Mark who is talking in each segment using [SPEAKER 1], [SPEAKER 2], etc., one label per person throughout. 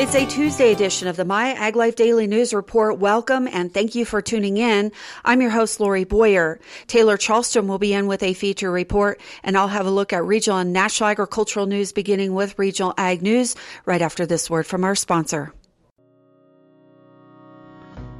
[SPEAKER 1] It's a Tuesday edition of the My Ag Life Daily News Report. Welcome and thank you for tuning in. I'm your host, Lori Boyer. Taylor Chalstrom will be in with a feature report, and I'll have a look at regional and national agricultural news, beginning with regional ag news right after this word from our sponsor.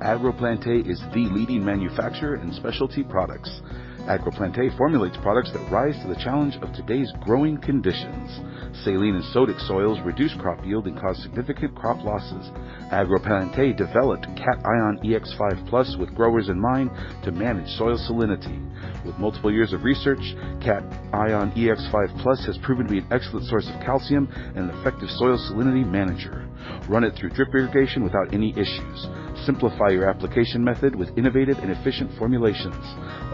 [SPEAKER 2] AgroPlante is the leading manufacturer in specialty products. AgroPlante formulates products that rise to the challenge of today's growing conditions. Saline and sodic soils reduce crop yield and cause significant crop losses. AgroPlante developed Cat Ion EX5 Plus with growers in mind to manage soil salinity. With multiple years of research, Cat Ion EX5 Plus has proven to be an excellent source of calcium and an effective soil salinity manager. Run it through drip irrigation without any issues. Simplify your application method with innovative and efficient formulations.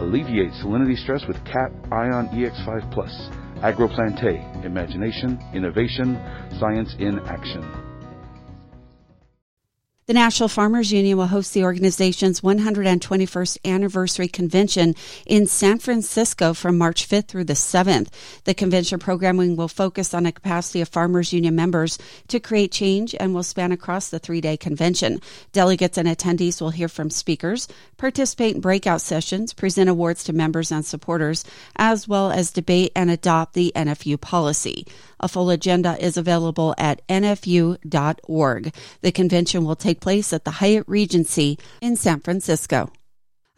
[SPEAKER 2] Alleviate salinity stress with Cat Ion EX5 Plus. AgroPlante. Imagination, innovation, science in action.
[SPEAKER 1] The National Farmers Union will host the organization's 121st anniversary convention in San Francisco from March 5th through the 7th. The convention programming will focus on the capacity of Farmers Union members to create change and will span across the three day convention. Delegates and attendees will hear from speakers, participate in breakout sessions, present awards to members and supporters, as well as debate and adopt the NFU policy. A full agenda is available at nfu.org. The convention will take place at the Hyatt Regency in San Francisco.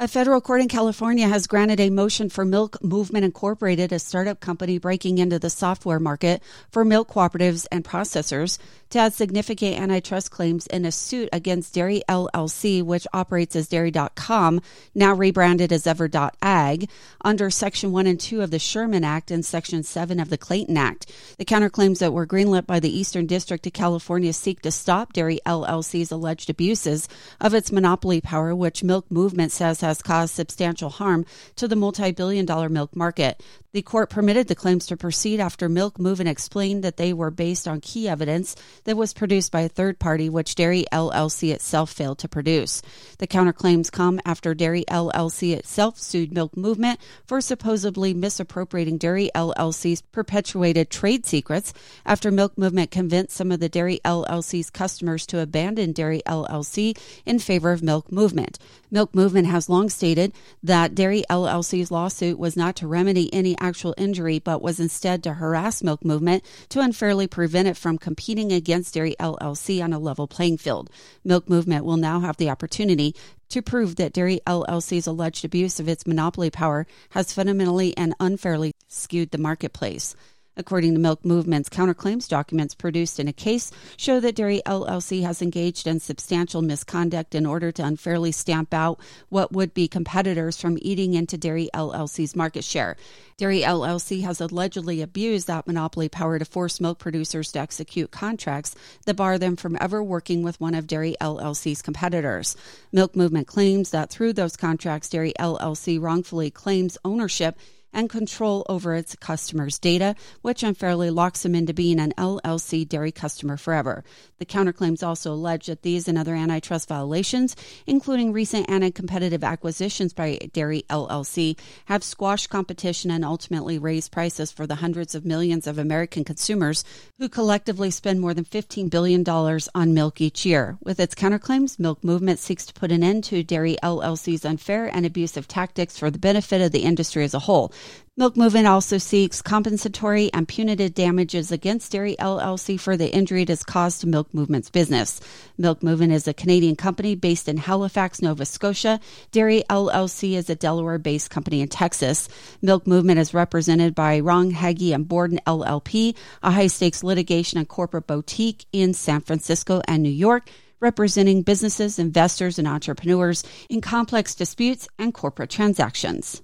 [SPEAKER 1] A federal court in California has granted a motion for Milk Moovement Incorporated, a startup company breaking into the software market for milk cooperatives and processors, to add significant antitrust claims in a suit against Dairy LLC, which operates as Dairy.com, now rebranded as Ever.ag, under Section 1 and 2 of the Sherman Act and Section 7 of the Clayton Act. The counterclaims that were greenlit by the Eastern District of California seek to stop Dairy LLC's alleged abuses of its monopoly power, which Milk Moovement says has caused substantial harm to the multi billion dollar milk market. The court permitted the claims to proceed after Milk Moovement explained that they were based on key evidence that was produced by a third party, which Dairy LLC itself failed to produce. The counterclaims come after Dairy LLC itself sued Milk Moovement for supposedly misappropriating Dairy LLC's perpetuated trade secrets after Milk Moovement convinced some of the Dairy LLC's customers to abandon Dairy LLC in favor of Milk Moovement. Milk Moovement has long stated that Dairy LLC's lawsuit was not to remedy any actual injury, but was instead to harass Milk Moovement to unfairly prevent it from competing against Dairy LLC on a level playing field. Milk Moovement will now have the opportunity to prove that Dairy LLC's alleged abuse of its monopoly power has fundamentally and unfairly skewed the marketplace. According to Milk Moovement's counterclaims documents produced in a case show that Dairy LLC has engaged in substantial misconduct in order to unfairly stamp out what would be competitors from eating into Dairy LLC's market share. Dairy LLC has allegedly abused that monopoly power to force milk producers to execute contracts that bar them from ever working with one of Dairy LLC's competitors. Milk Moovement claims that through those contracts, Dairy LLC wrongfully claims ownership and control over its customers' data, which unfairly locks them into being an LLC dairy customer forever. The counterclaims also allege that these and other antitrust violations, including recent anti competitive acquisitions by Dairy LLC, have squashed competition and ultimately raised prices for the hundreds of millions of American consumers who collectively spend more than $15 billion on milk each year. With its counterclaims, Milk Moovement seeks to put an end to Dairy LLC's unfair and abusive tactics for the benefit of the industry as a whole. Milk Moovement also seeks compensatory and punitive damages against Dairy LLC for the injury it has caused to Milk Moovement's business. Milk Moovement is a Canadian company based in Halifax, Nova Scotia. Dairy LLC is a Delaware based company in Texas. Milk Moovement is represented by Wrong, Hagee, and Borden LLP, a high stakes litigation and corporate boutique in San Francisco and New York representing businesses, investors, and entrepreneurs in complex disputes and corporate transactions.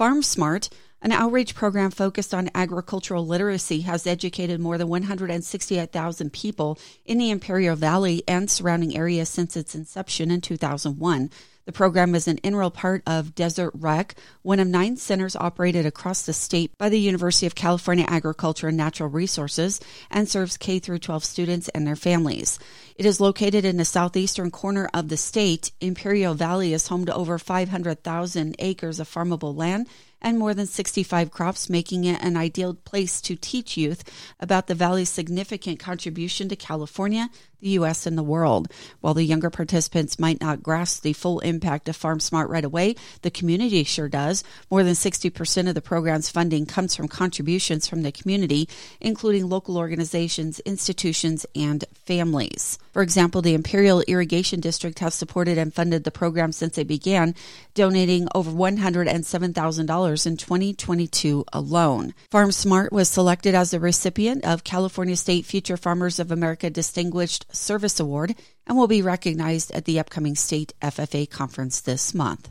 [SPEAKER 1] FarmSmart, an outreach program focused on agricultural literacy, has educated more than 168,000 people in the Imperial Valley and surrounding areas since its inception in 2001. The program is an integral part of Desert Rec, one of nine centers operated across the state by the University of California Agriculture and Natural Resources and serves K through 12 students and their families. It is located in the southeastern corner of the state. Imperial Valley is home to over 500,000 acres of farmable land and more than 65 crops, making it an ideal place to teach youth about the valley's significant contribution to California, the U.S., and the world. While the younger participants might not grasp the full impact of Farm Smart right away, the community sure does. More than 60% of the program's funding comes from contributions from the community, including local organizations, institutions, and families. For example, the Imperial Irrigation District has supported and funded the program since it began, donating over $107,000 in 2022 alone. Farm Smart was selected as the recipient of California State Future Farmers of America Distinguished Service Award and will be recognized at the upcoming state FFA conference this month.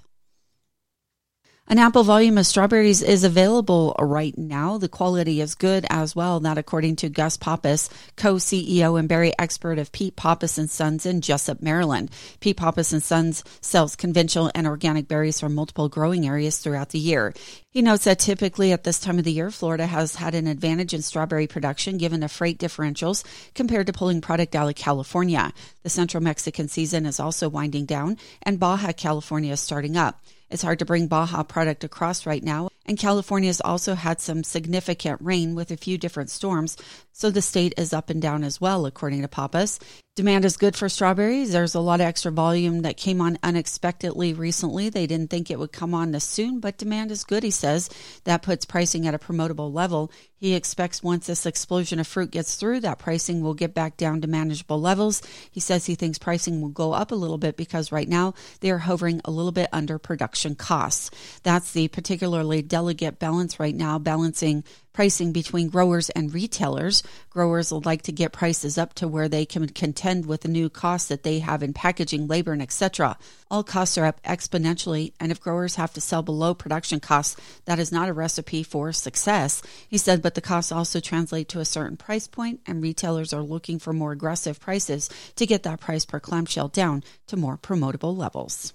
[SPEAKER 1] An ample volume of strawberries is available right now. The quality is good as well. That according to Gus Pappas, co-CEO and berry expert of Pete Pappas and Sons in Jessup, Maryland. Pete Pappas and Sons sells conventional and organic berries from multiple growing areas throughout the year. He notes that typically at this time of the year, Florida has had an advantage in strawberry production given the freight differentials compared to pulling product out of California. The central Mexican season is also winding down and Baja California is starting up. It's hard to bring Baja product across right now, and California's also had some significant rain with a few different storms, so the state is up and down as well, according to Pappas. Demand is good for strawberries. There's a lot of extra volume that came on unexpectedly recently. They didn't think it would come on this soon, but demand is good, he says. That puts pricing at a promotable level. He expects once this explosion of fruit gets through, that pricing will get back down to manageable levels. He says he thinks pricing will go up a little bit because right now they are hovering a little bit under production costs. That's the particularly delicate balance right now, balancing pricing between growers and retailers. Growers would like to get prices up to where they can contend with the new costs that they have in packaging, labor, and etc. All costs are up exponentially, and if growers have to sell below production costs, that is not a recipe for success. He said, but the costs also translate to a certain price point, and retailers are looking for more aggressive prices to get that price per clamshell down to more promotable levels.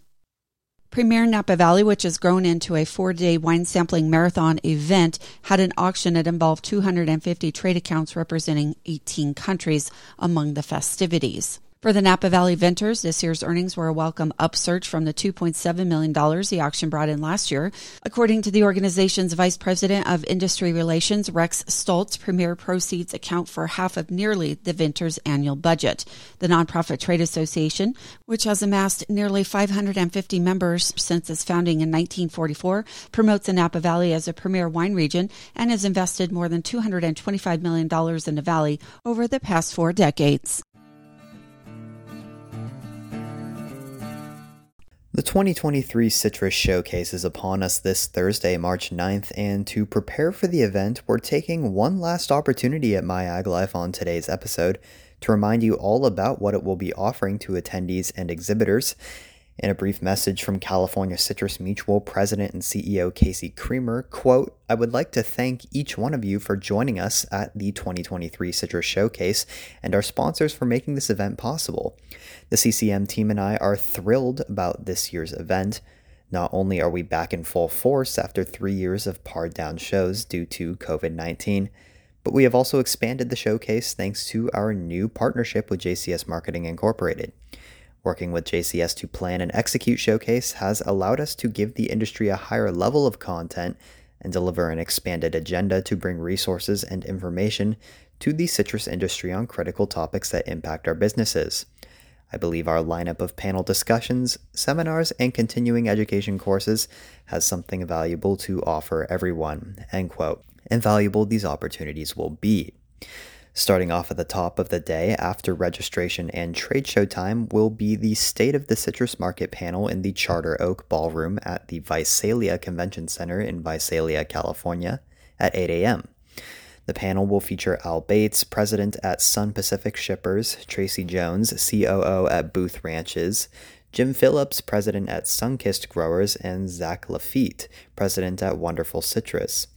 [SPEAKER 1] Premier Napa Valley, which has grown into a four day wine sampling marathon event, had an auction that involved 250 trade accounts representing 18 countries among the festivities. For the Napa Valley Vintners, this year's earnings were a welcome upsurge from the $2.7 million the auction brought in last year. According to the organization's Vice President of Industry Relations, Rex Stults, premier proceeds account for half of nearly the Vintners' annual budget. The nonprofit trade association, which has amassed nearly 550 members since its founding in 1944, promotes the Napa Valley as a premier wine region and has invested more than $225 million in the valley over the past four decades.
[SPEAKER 3] The 2023 Citrus Showcase is upon us this Thursday, March 9th, and to prepare for the event, we're taking one last opportunity at My Ag Life on today's episode to remind you all about what it will be offering to attendees and exhibitors. In a brief message from California Citrus Mutual President and CEO Casey Creamer, quote, I would like to thank each one of you for joining us at the 2023 Citrus Showcase and our sponsors for making this event possible. The CCM team and I are thrilled about this year's event. Not only are we back in full force after three years of pared down shows due to COVID 19, but we have also expanded the showcase thanks to our new partnership with JCS Marketing Incorporated. Working with JCS to plan and execute Showcase has allowed us to give the industry a higher level of content and deliver an expanded agenda to bring resources and information to the citrus industry on critical topics that impact our businesses. I believe our lineup of panel discussions, seminars, and continuing education courses has something valuable to offer everyone. End quote. And valuable these opportunities will be. Starting off at the top of the day after registration and trade show time will be the State of the Citrus Market panel in the Charter Oak Ballroom at the Visalia Convention Center in Visalia, California at 8 a.m. The panel will feature Al Bates, president at Sun Pacific Shippers, Tracy Jones, COO at Booth Ranches, Jim Phillips, president at Sunkist Growers, and Zach Lafitte, president at Wonderful Citrus.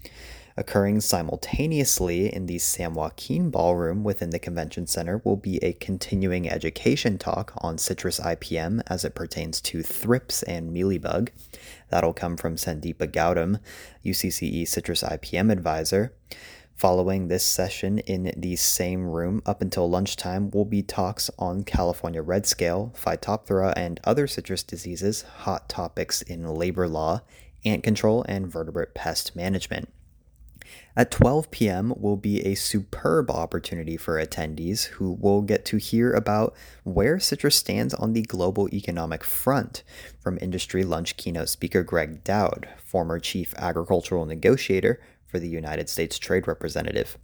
[SPEAKER 3] Occurring simultaneously in the San Joaquin Ballroom within the Convention Center will be a continuing education talk on citrus IPM as it pertains to thrips and mealybug. That'll come from Sandipa Gautam, UCCE Citrus IPM advisor. Following this session in the same room up until lunchtime will be talks on California red scale, Phytophthora, and other citrus diseases, hot topics in labor law, ant control, and vertebrate pest management. At 12 p.m. will be a superb opportunity for attendees who will get to hear about where citrus stands on the global economic front from industry lunch keynote speaker Gregg Doud, former chief agricultural negotiator for the United States Trade Representative.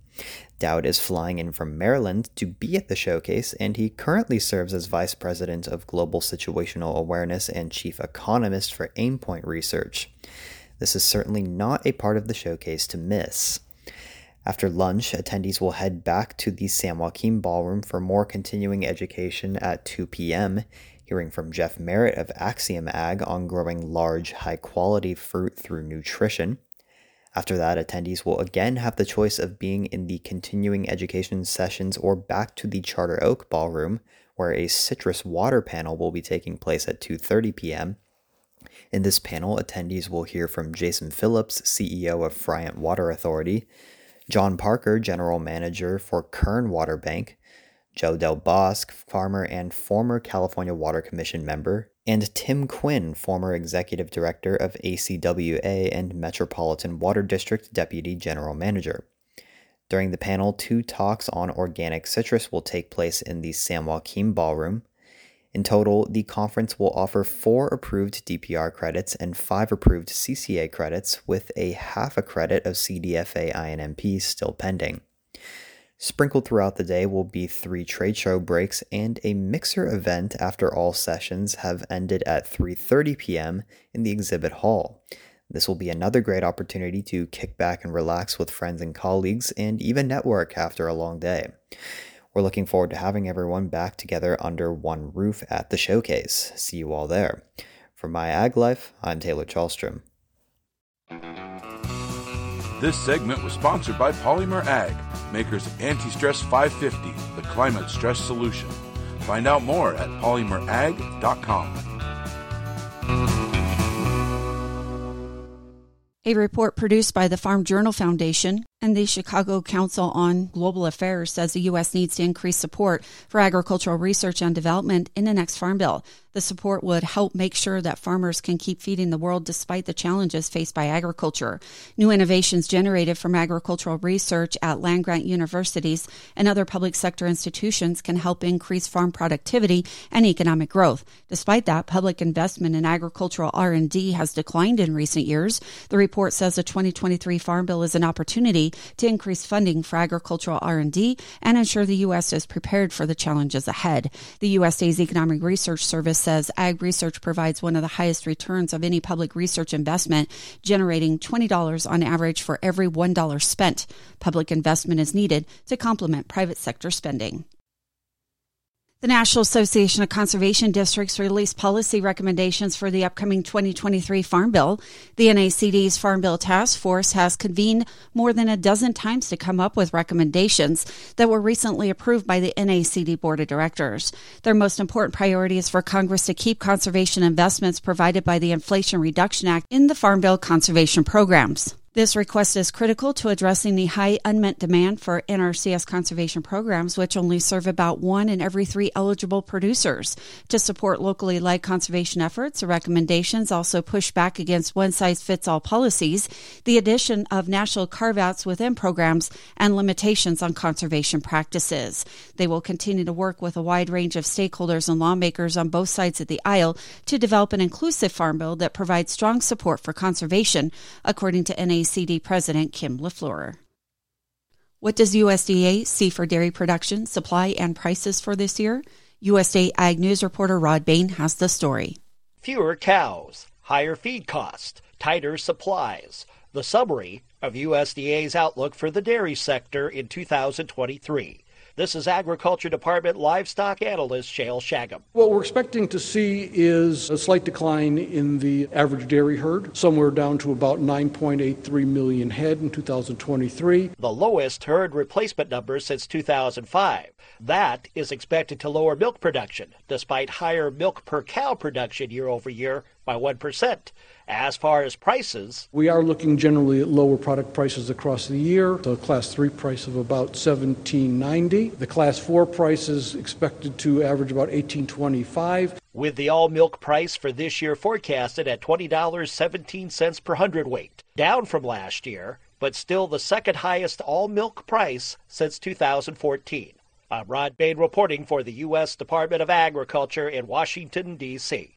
[SPEAKER 3] Doud is flying in from Maryland to be at the showcase, and he currently serves as Vice President of Global Situational Awareness and Chief Economist for Aimpoint Research. This is certainly not a part of the showcase to miss. After lunch, attendees will head back to the San Joaquin Ballroom for more continuing education at 2 p.m., hearing from Jeff Merritt of Axiom Ag on growing large, high quality fruit through nutrition. After that, attendees will again have the choice of being in the continuing education sessions or back to the Charter Oak Ballroom, where a citrus water panel will be taking place at 2:30 p.m. In this panel, attendees will hear from Jason Phillips, CEO of Friant Water Authority, John Parker, General Manager for Kern Water Bank, Joe Del Bosque, farmer and former California Water Commission member, and Tim Quinn, former Executive Director of ACWA and Metropolitan Water District Deputy General Manager. During the panel, two talks on organic citrus will take place in the San Joaquin Ballroom. In total, the conference will offer four approved DPR credits and five approved CCA credits, with a half a credit of CDFA INMP still pending. Sprinkled throughout the day will be three trade show breaks and a mixer event after all sessions have ended at 3:30 p.m. in the exhibit hall. This will be another great opportunity to kick back and relax with friends and colleagues and even network after a long day. We're looking forward to having everyone back together under one roof at the showcase. See you all there. For My Ag Life, I'm Taylor Chalstrom.
[SPEAKER 2] This segment was sponsored by Polymer Ag, makers of Anti Stress 550, the climate stress solution. Find out more at polymerag.com.
[SPEAKER 1] A report produced by the Farm Journal Foundation and the Chicago Council on Global Affairs says the U.S. needs to increase support for agricultural research and development in the next Farm Bill. The support would help make sure that farmers can keep feeding the world despite the challenges faced by agriculture. New innovations generated from agricultural research at land grant universities and other public sector institutions can help increase farm productivity and economic growth. Despite that, public investment in agricultural R&D has declined in recent years. The report says the 2023 Farm Bill is an opportunity to increase funding for agricultural R&D and ensure the U.S. is prepared for the challenges ahead. The USDA's Economic Research Service says ag research provides one of the highest returns of any public research investment, generating $20 on average for every $1 spent. Public investment is needed to complement private sector spending. The National Association of Conservation Districts released policy recommendations for the upcoming 2023 Farm Bill. The NACD's Farm Bill Task Force has convened more than a dozen times to come up with recommendations that were recently approved by the NACD Board of Directors. Their most important priority is for Congress to keep conservation investments provided by the Inflation Reduction Act in the Farm Bill conservation programs. This request is critical to addressing the high unmet demand for NRCS conservation programs, which only serve about one in every three eligible producers. To support locally led conservation efforts, the recommendations also push back against one size fits all policies, the addition of national carve outs within programs, and limitations on conservation practices. They will continue to work with a wide range of stakeholders and lawmakers on both sides of the aisle to develop an inclusive farm bill that provides strong support for conservation, according to NA NACD President Kim LaFleur. What does USDA see for dairy production, supply, and prices for this year? USDA Ag News reporter Rod Bain has the story.
[SPEAKER 4] Fewer cows, higher feed costs, tighter supplies. The summary of USDA's outlook for the dairy sector in 2023. This is Agriculture Department livestock analyst Shayle Shagam.
[SPEAKER 5] What we're expecting to see is a slight decline in the average dairy herd, somewhere down to about 9.83 million head in 2023.
[SPEAKER 4] The lowest herd replacement number since 2005. That is expected to lower milk production, despite higher milk per cow production year over year by 1%. As far as prices,
[SPEAKER 5] we are looking generally at lower product prices across the year. The class 3 price of about 17.90. The class 4 price is expected to average about 18.25.
[SPEAKER 4] with the all milk price for this year forecasted at $20.17 per hundredweight, down from last year, but still the second highest all milk price since 2014. I'm Rod Bain reporting for the U.S. Department of Agriculture in Washington, D.C.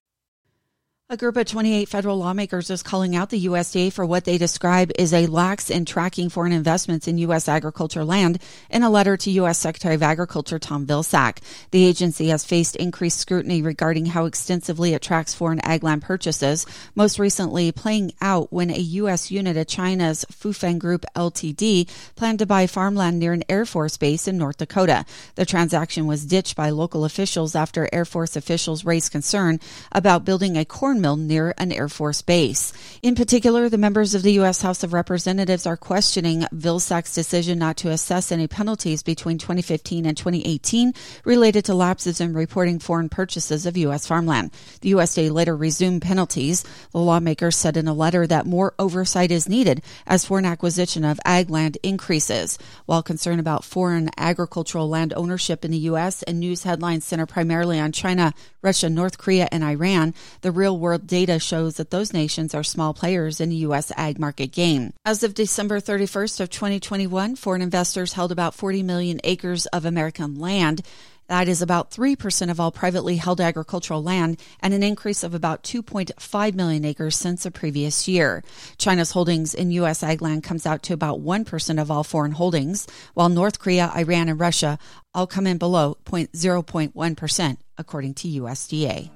[SPEAKER 1] A group of 28 federal lawmakers is calling out the USDA for what they describe as a lax in tracking foreign investments in U.S. agriculture land in a letter to U.S. Secretary of Agriculture Tom Vilsack. The agency has faced increased scrutiny regarding how extensively it tracks foreign ag land purchases, most recently playing out when a U.S. unit of China's Fufeng Group Ltd. planned to buy farmland near an Air Force base in North Dakota. The transaction was ditched by local officials after Air Force officials raised concern about building a corn mill near an Air Force base. In particular, the members of the U.S. House of Representatives are questioning Vilsack's decision not to assess any penalties between 2015 and 2018 related to lapses in reporting foreign purchases of U.S. farmland. The USDA later resumed penalties. The lawmakers said in a letter that more oversight is needed as foreign acquisition of ag land increases. While concern about foreign agricultural land ownership in the U.S. and news headlines center primarily on China, Russia, North Korea, and Iran, the real world data shows that those nations are small players in the U.S. ag market game. As of December 31st of 2021, foreign investors held about 40 million acres of American land. That is about 3% of all privately held agricultural land and an increase of about 2.5 million acres since the previous year. China's holdings in U.S. ag land comes out to about 1% of all foreign holdings, while North Korea, Iran, and Russia all come in below 0.1%, according to USDA.